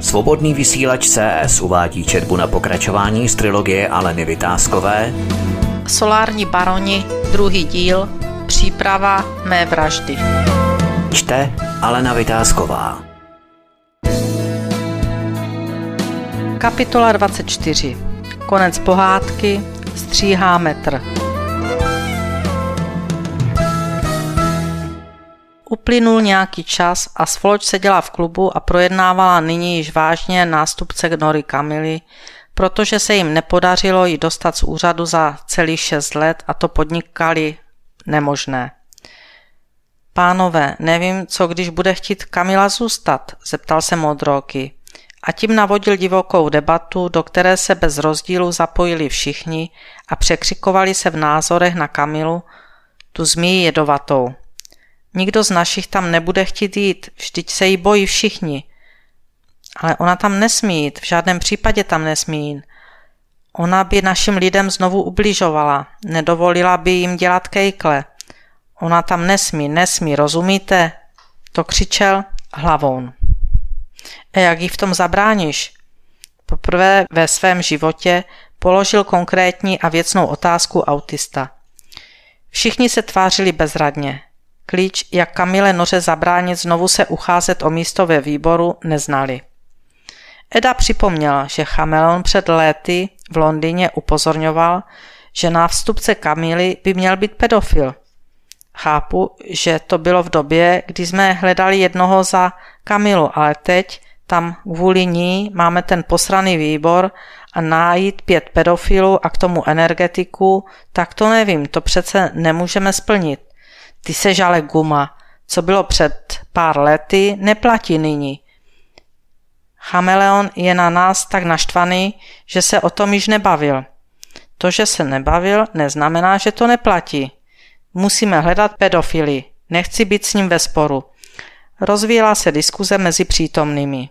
Svobodný vysílač CS uvádí četbu na pokračování z trilogie Aleny Vytázkové Solární baroni, druhý díl, příprava mé vraždy. Čte Alena Vytázková Kapitola 24. Konec pohádky, stříhá metr. Uplynul nějaký čas a Svoloč seděla v klubu a projednávala nyní již vážně nástupce Nory Kamily, protože se jim nepodařilo ji dostat z úřadu za celých šest let a to podnikali nemožné. Pánové, nevím, co když bude chtít Kamila zůstat, zeptal se Modroky. A tím navodil divokou debatu, do které se bez rozdílu zapojili všichni a překřikovali se v názorech na Kamilu, tu zmíji jedovatou. Nikdo z našich tam nebude chtít jít, vždyť se jí bojí všichni. Ale ona tam nesmí jít, v žádném případě tam nesmí jít. Ona by našim lidem znovu ubližovala, nedovolila by jim dělat kejkle. Ona tam nesmí, nesmí, rozumíte? To křičel hlavou. A jak jí v tom zabráníš? Poprvé ve svém životě položil konkrétní a věcnou otázku autista. Všichni se tvářili bezradně. Klíč, jak Kamile Noře zabránit znovu se ucházet o místo ve výboru, neznali. Eda připomněla, že Chameleon před léty v Londýně upozorňoval, že návstupce Kamily by měl být pedofil. Chápu, že to bylo v době, kdy jsme hledali jednoho za Kamilu, ale teď tam kvůli ní máme ten posraný výbor a najít pět pedofilů a k tomu energetiku, tak to nevím, to přece nemůžeme splnit. Ty se žale guma, co bylo před pár lety, neplatí nyní. Chameleon je na nás tak naštvaný, že se o tom již nebavil. To, že se nebavil, neznamená, že to neplatí. Musíme hledat pedofily. Nechci být s ním ve sporu. Rozvíjela se diskuze mezi přítomnými.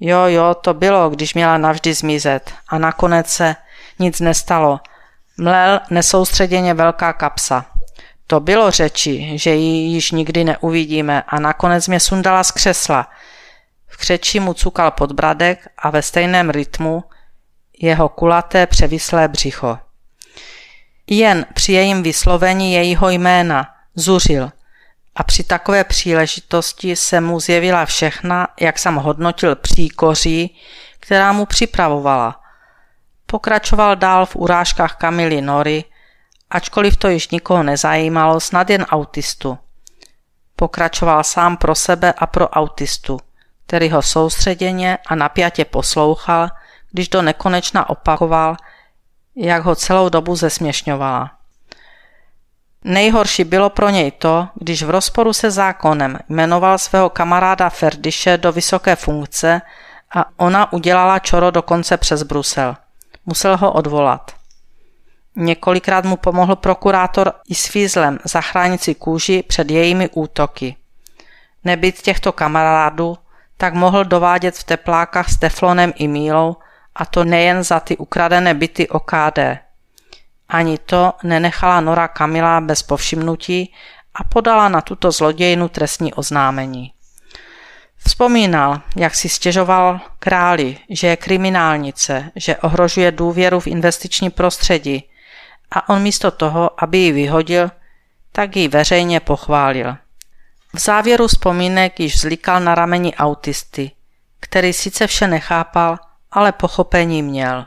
Jo, jo, to bylo, když měla navždy zmizet. A nakonec se nic nestalo. Mlel nesoustředěně velká kapsa. To bylo řeči, že ji již nikdy neuvidíme a nakonec mě sundala z křesla. V křeči mu cukal podbradek a ve stejném rytmu jeho kulaté převislé břicho. Jen při jejím vyslovení jejího jména zuřil a při takové příležitosti se mu zjevila všechna, jak jsem hodnotil příkoří, která mu připravovala. Pokračoval dál v urážkách Kamily Nory, ačkoliv to již nikoho nezajímalo, snad jen autistu. Pokračoval sám pro sebe a pro autistu, který ho soustředěně a napjatě poslouchal, když do nekonečna opakoval, jak ho celou dobu zesměšňovala. Nejhorší bylo pro něj to, když v rozporu se zákonem jmenoval svého kamaráda Ferdiše do vysoké funkce a ona udělala čoro dokonce přes Brusel. Musel ho odvolat. Několikrát mu pomohl prokurátor i s fízlem zachránit si kůži před jejími útoky. Nebyt těchto kamarádů, tak mohl dovádět v teplákách s teflonem i mílou, a to nejen za ty ukradené byty OKD. Ani to nenechala Nora Kamila bez povšimnutí a podala na tuto zlodějnu trestní oznámení. Vzpomínal, jak si stěžoval králi, že je kriminálnice, že ohrožuje důvěru v investiční prostředí, a on místo toho, aby ji vyhodil, tak ji veřejně pochválil. V závěru vzpomínek již vzlikal na rameni autisty, který sice vše nechápal, ale pochopení měl.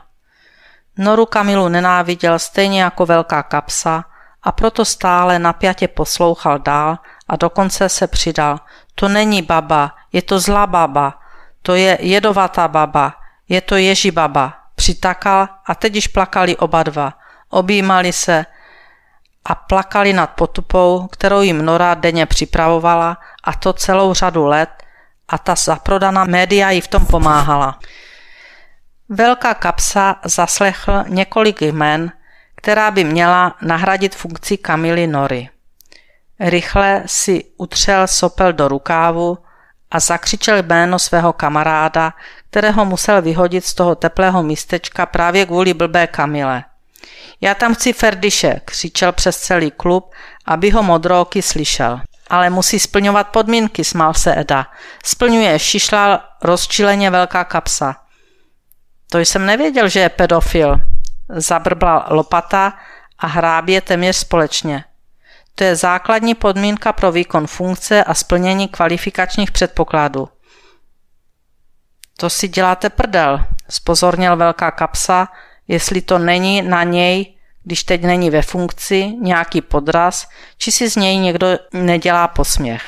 Noru Kamilu nenáviděl stejně jako velká kapsa a proto stále napjatě poslouchal dál a dokonce se přidal. To není baba, je to zlá baba, to je jedovatá baba, je to ježí baba. Přitakal a teď již plakali oba dva – objímali se a plakali nad potupou, kterou jim Nora denně připravovala a to celou řadu let a ta zaprodaná média jí v tom pomáhala. Velká kapsa zaslechl několik jmen, která by měla nahradit funkci Kamily Nory. Rychle si utřel sopel do rukávu a zakřičel jméno svého kamaráda, kterého musel vyhodit z toho teplého místečka právě kvůli blbé Kamile – já tam chci Ferdiše, křičel přes celý klub, aby ho modrooky slyšel. Ale musí splňovat podmínky, smál se Eda. Splňuje, šišla rozčileně velká kapsa. To jsem nevěděl, že je pedofil. Zabrbla lopata a hrábě téměř společně. To je základní podmínka pro výkon funkce a splnění kvalifikačních předpokladů. To si děláte prdel, spozornil velká kapsa, jestli to není na něj, když teď není ve funkci, nějaký podraz, či si z něj někdo nedělá posměch.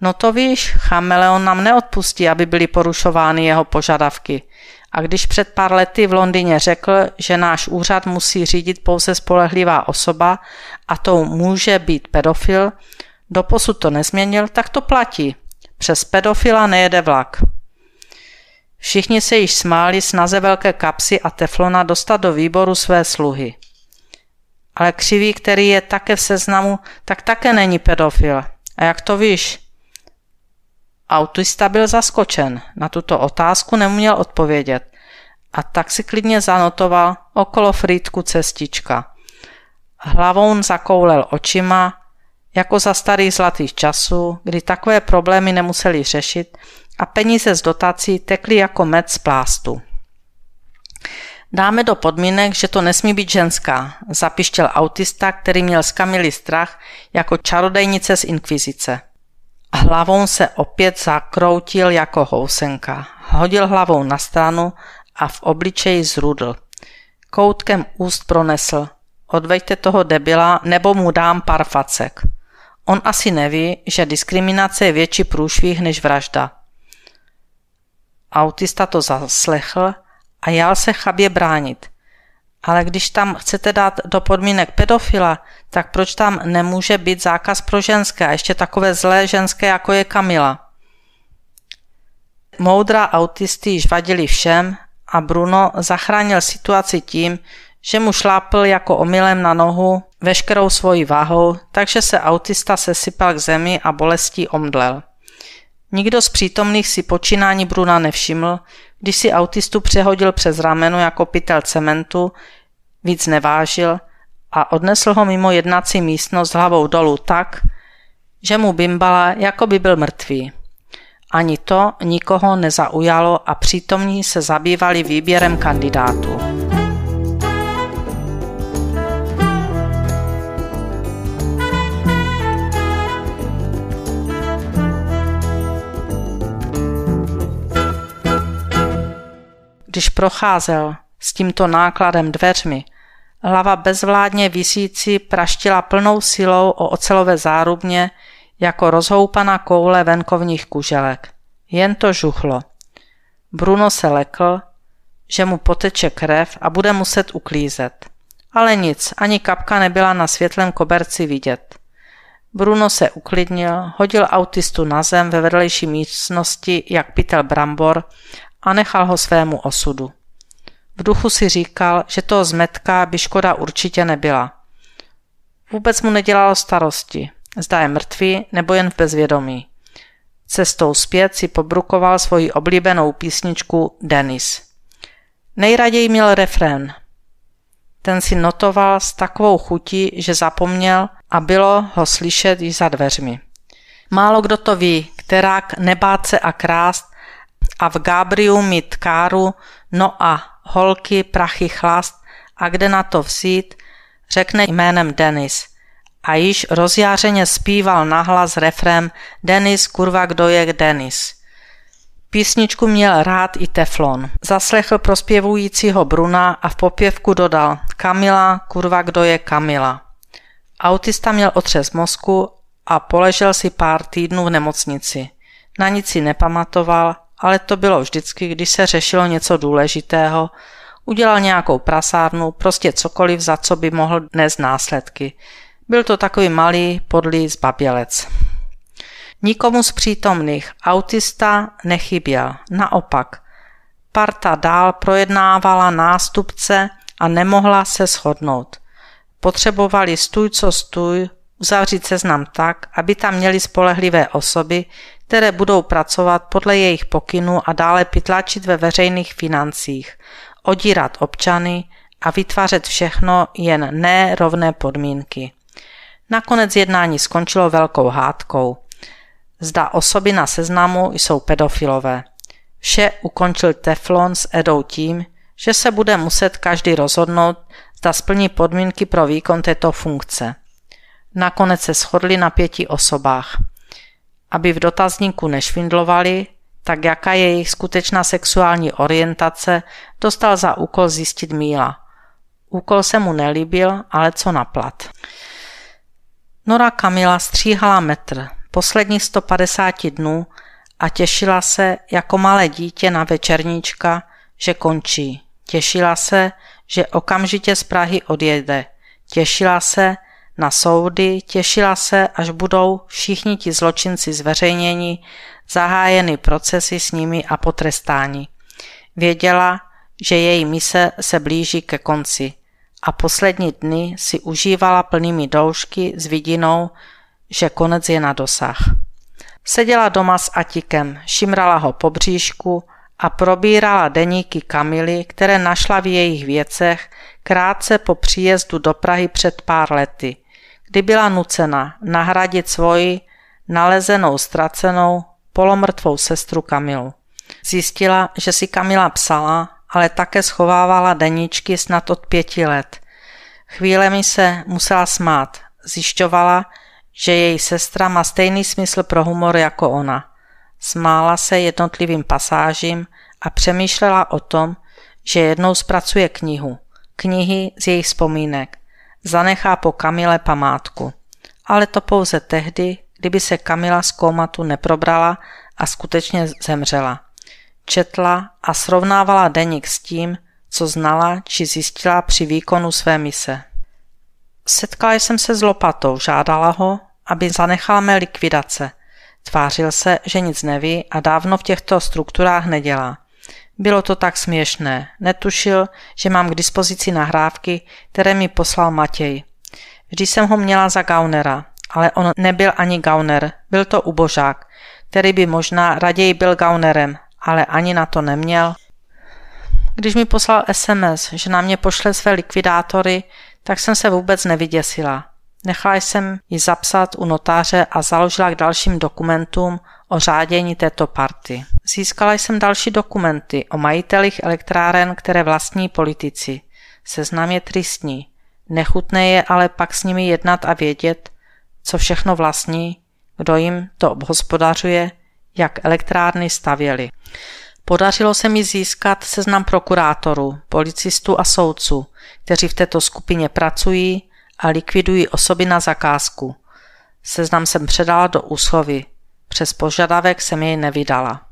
No to víš, chameleon nám neodpustí, aby byly porušovány jeho požadavky. A když před pár lety v Londýně řekl, že náš úřad musí řídit pouze spolehlivá osoba a to může být pedofil, doposud to nezměnil, tak to platí. Přes pedofila nejede vlak. Všichni se již smáli snaze velké kapsy a teflona dostat do výboru své sluhy. Ale křivý, který je také v seznamu, tak také není pedofil. A jak to víš? Autista byl zaskočen, na tuto otázku neměl odpovědět a tak si klidně zanotoval okolo Frýdku cestička. Hlavou zakoulel očima, jako za starých zlatých časů, kdy takové problémy nemuseli řešit a peníze z dotací tekly jako med z plástu. Dáme do podmínek, že to nesmí být ženská, zapištěl autista, který měl z Kamily strach jako čarodejnice z inkvizice. Hlavou se opět zakroutil jako housenka. Hodil hlavou na stranu a v obličeji zrudl. Koutkem úst pronesl. Odveďte toho debila, nebo mu dám pár facek. On asi neví, že diskriminace je větší průšvih než vražda. Autista to zaslechl a jal se chabě bránit. Ale když tam chcete dát do podmínek pedofila, tak proč tam nemůže být zákaz pro ženské a ještě takové zlé ženské, jako je Kamila? Moudra autisty již vadili všem a Bruno zachránil situaci tím, že mu šlápl jako omylem na nohu veškerou svojí váhou, takže se autista sesypal k zemi a bolestí omdlel. Nikdo z přítomných si počínání Bruna nevšiml, když si autistu přehodil přes rameno jako pytel cementu, víc nevážil a odnesl ho mimo jednací místnost hlavou dolů tak, že mu bimbala, jako by byl mrtvý. Ani to nikoho nezaujalo a přítomní se zabývali výběrem kandidátů. Když procházel s tímto nákladem dveřmi, hlava bezvládně visící praštila plnou silou o ocelové zárubně, jako rozhoupaná koule venkovních kuželek. Jen to žuchlo. Bruno se lekl, že mu poteče krev a bude muset uklízet. Ale nic, ani kapka nebyla na světlém koberci vidět. Bruno se uklidnil, hodil autistu na zem ve vedlejší místnosti jak pytel brambor a nechal ho svému osudu. V duchu si říkal, že toho zmetka by škoda určitě nebyla. Vůbec mu nedělalo starosti zda je mrtvý nebo jen v bezvědomí. Cestou zpět si pobrukoval svoji oblíbenou písničku Denis. Nejraději měl refrén. Ten si notoval s takovou chutí, že zapomněl a bylo ho slyšet již za dveřmi. Málo kdo to ví, kterák nebát se a krást a v Gabriu mít káru, no a holky prachy chlast a kde na to vzít, řekne jménem Denis – a již rozjářeně zpíval nahlas refrém Denis, kurva, kdo je Denis. Písničku měl rád i Teflon. Zaslechl prospěvujícího Bruna a v popěvku dodal Kamila, kurva, kdo je Kamila. Autista měl otřes mozku a poležel si pár týdnů v nemocnici. Na nic si nepamatoval, ale to bylo vždycky, když se řešilo něco důležitého, udělal nějakou prasárnu, prostě cokoliv, za co by mohl dnes následky. Byl to takový malý, podlý zbabělec. Nikomu z přítomných autista nechyběl, naopak. Parta dál projednávala nástupce a nemohla se shodnout. Potřebovali stůj co stůj uzavřít seznam tak, aby tam měli spolehlivé osoby, které budou pracovat podle jejich pokynů a dále pytlačit ve veřejných financích, odírat občany a vytvářet všechno jen nerovné podmínky. Nakonec jednání skončilo velkou hádkou. Zda osoby na seznamu jsou pedofilové. Vše ukončil Teflon s Edou tím, že se bude muset každý rozhodnout, zda splní podmínky pro výkon této funkce. Nakonec se shodli na pěti osobách. Aby v dotazníku nešvindlovali, tak jaká je jejich skutečná sexuální orientace, dostal za úkol zjistit Míla. Úkol se mu nelíbil, ale co naplat. Nora Kamila stříhala metr posledních 150 dnů a těšila se jako malé dítě na večerníčka, že končí. Těšila se, že okamžitě z Prahy odjede. Těšila se na soudy, těšila se, až budou všichni ti zločinci zveřejněni, zahájeny procesy s nimi a potrestání. Věděla, že její mise se blíží ke konci a poslední dny si užívala plnými doušky s vidinou, že konec je na dosah. Seděla doma s Atikem, šimrala ho po bříšku a probírala deníky Kamily, které našla v jejich věcech krátce po příjezdu do Prahy před pár lety, kdy byla nucena nahradit svoji nalezenou ztracenou polomrtvou sestru Kamilu. Zjistila, že si Kamila psala, ale také schovávala deníčky snad od pěti let. Chvíle mi se musela smát. Zjišťovala, že její sestra má stejný smysl pro humor jako ona. Smála se jednotlivým pasážím a přemýšlela o tom, že jednou zpracuje knihu. Knihy z jejich vzpomínek. Zanechá po Kamile památku. Ale to pouze tehdy, kdyby se Kamila z komatu neprobrala a skutečně zemřela. Četla a srovnávala deník s tím, co znala či zjistila při výkonu své mise. Setkala jsem se s lopatou, žádala ho, aby zanechal mé likvidace. Tvářil se, že nic neví a dávno v těchto strukturách nedělá. Bylo to tak směšné. Netušil, že mám k dispozici nahrávky, které mi poslal Matěj. Vždy jsem ho měla za gaunera, ale on nebyl ani gauner, byl to ubožák, který by možná raději byl gaunerem, ale ani na to neměl. Když mi poslal SMS, že na mě pošle své likvidátory, tak jsem se vůbec nevyděsila. Nechala jsem ji zapsat u notáře a založila k dalším dokumentům o řádění této party. Získala jsem další dokumenty o majitelích elektráren, které vlastní politici. Seznam je tristní. Nechutné je ale pak s nimi jednat a vědět, co všechno vlastní, kdo jim to obhospodařuje, jak elektrárny stavěly. Podařilo se mi získat seznam prokurátorů, policistů a soudců, kteří v této skupině pracují a likvidují osoby na zakázku. Seznam jsem předala do úschovy. Přes požadavek jsem jej nevydala.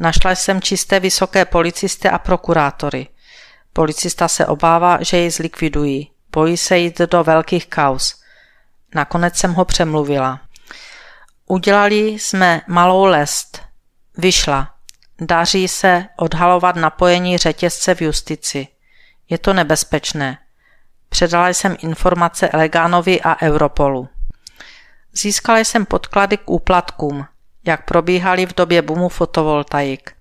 Našla jsem čisté vysoké policisty a prokurátory. Policista se obává, že jej zlikvidují. Bojí se jít do velkých kaus. Nakonec jsem ho přemluvila. Udělali jsme malou lest. Vyšla. Daří se odhalovat napojení řetězce v justici. Je to nebezpečné. Předala jsem informace Elegánovi a Europolu. Získala jsem podklady k úplatkům, jak probíhaly v době boomu fotovoltaik.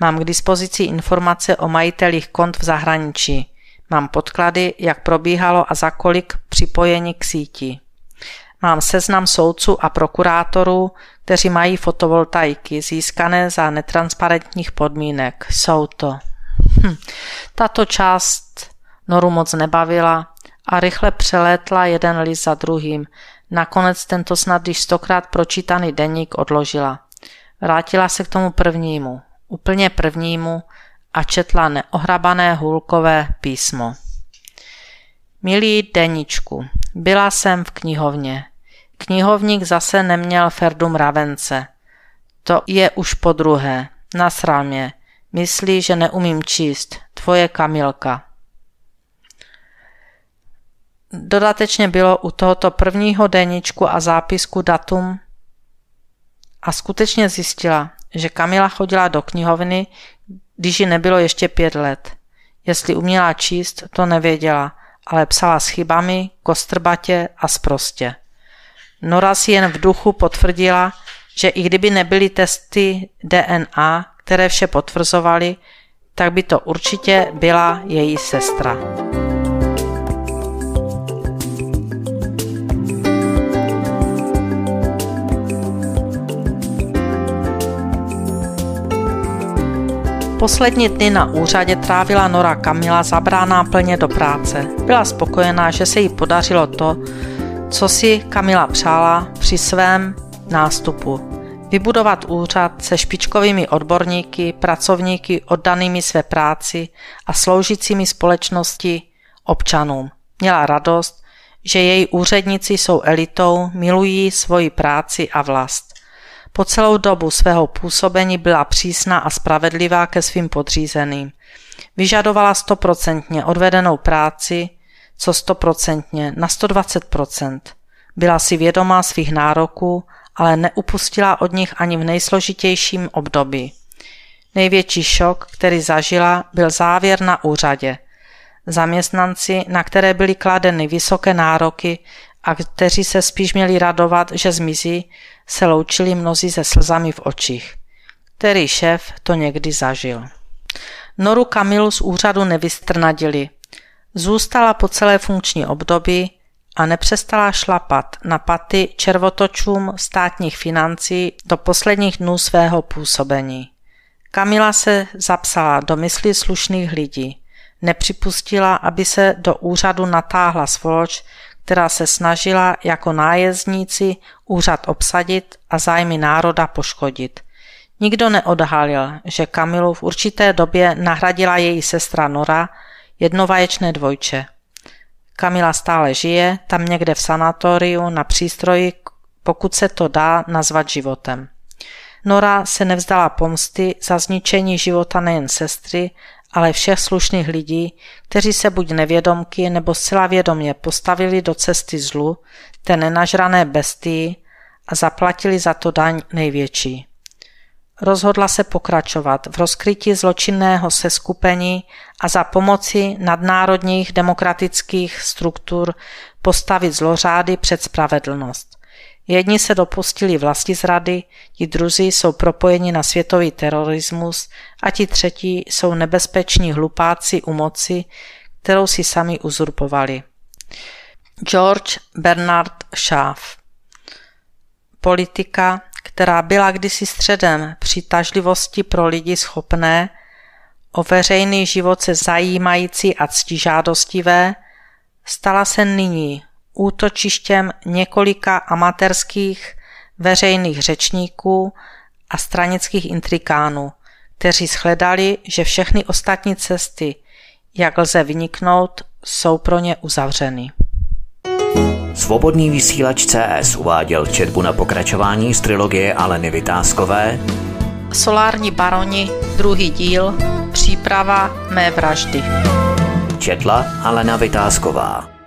Mám k dispozici informace o majitelích kont v zahraničí. Mám podklady, jak probíhalo a za kolik připojení k síti. Mám seznam soudců a prokurátorů, kteří mají fotovoltaiky získané za netransparentních podmínek. Jsou to. Hm. Tato část Noru moc nebavila a rychle přelétla jeden list za druhým. Nakonec tento snad již stokrát pročítaný deník odložila. Vrátila se k tomu prvnímu, úplně prvnímu a četla neohrabané hůlkové písmo. Milý Deničku, byla jsem v knihovně. Knihovník zase neměl Ferdu mravence. To je už po druhé. Nasral mě. Myslí, že neumím číst. Tvoje Kamilka. Dodatečně bylo u tohoto prvního deníčku a zápisku datum a skutečně zjistila, že Kamila chodila do knihovny, když ji nebylo ještě pět let. Jestli uměla číst, to nevěděla, ale psala s chybami, kostrbatě a sprostě. Nora si jen v duchu potvrdila, že i kdyby nebyly testy DNA, které vše potvrzovaly, tak by to určitě byla její sestra. Poslední dny na úřadě trávila Nora Kamila zabráná plně do práce. Byla spokojená, že se jí podařilo to, co si Kamila přála při svém nástupu. Vybudovat úřad se špičkovými odborníky, pracovníky oddanými své práci a sloužícími společnosti občanům. Měla radost, že její úředníci jsou elitou, milují svoji práci a vlast. Po celou dobu svého působení byla přísná a spravedlivá ke svým podřízeným. Vyžadovala stoprocentně odvedenou práci, co stoprocentně na 120%. Byla si vědomá svých nároků, ale neupustila od nich ani v nejsložitějším období. Největší šok, který zažila, byl závěr na úřadě. Zaměstnanci, na které byly kladeny vysoké nároky a kteří se spíš měli radovat, že zmizí, se loučili mnozí se slzami v očích. Který šéf to někdy zažil. Noru Kamilu z úřadu nevystrnadili. Zůstala po celé funkční období a nepřestala šlapat na paty červotočům státních financí do posledních dnů svého působení. Kamila se zapsala do mysli slušných lidí. Nepřipustila, aby se do úřadu natáhla svoloč, která se snažila jako nájezdníci úřad obsadit a zájmy národa poškodit. Nikdo neodhalil, že Kamilu v určité době nahradila její sestra Nora, jednovaječné dvojče. Kamila stále žije, tam někde v sanatoriu na přístroji, pokud se to dá nazvat životem. Nora se nevzdala pomsty za zničení života nejen sestry, ale všech slušných lidí, kteří se buď nevědomky nebo zcela vědomě postavili do cesty zlu, té nenažrané bestii a zaplatili za to daň největší. Rozhodla se pokračovat v rozkrytí zločinného seskupení a za pomoci nadnárodních demokratických struktur postavit zlořády před spravedlnost. Jedni se dopustili vlasti zrady, ti druzí jsou propojeni na světový terorismus a ti třetí jsou nebezpeční hlupáci u moci, kterou si sami uzurpovali. George Bernard Shaw Politika, která byla kdysi středem přitažlivosti pro lidi schopné, o veřejný život se zajímající a ctižádostivé, stala se nyní útočištěm několika amatérských veřejných řečníků a stranických intrikánů, kteří shledali, že všechny ostatní cesty, jak lze vyniknout, jsou pro ně uzavřeny. Svobodný vysílač CS uváděl četbu na pokračování z trilogie Aleny Vytázkové Solární baroni, druhý díl, příprava mé vraždy. Četla Alena Vytázková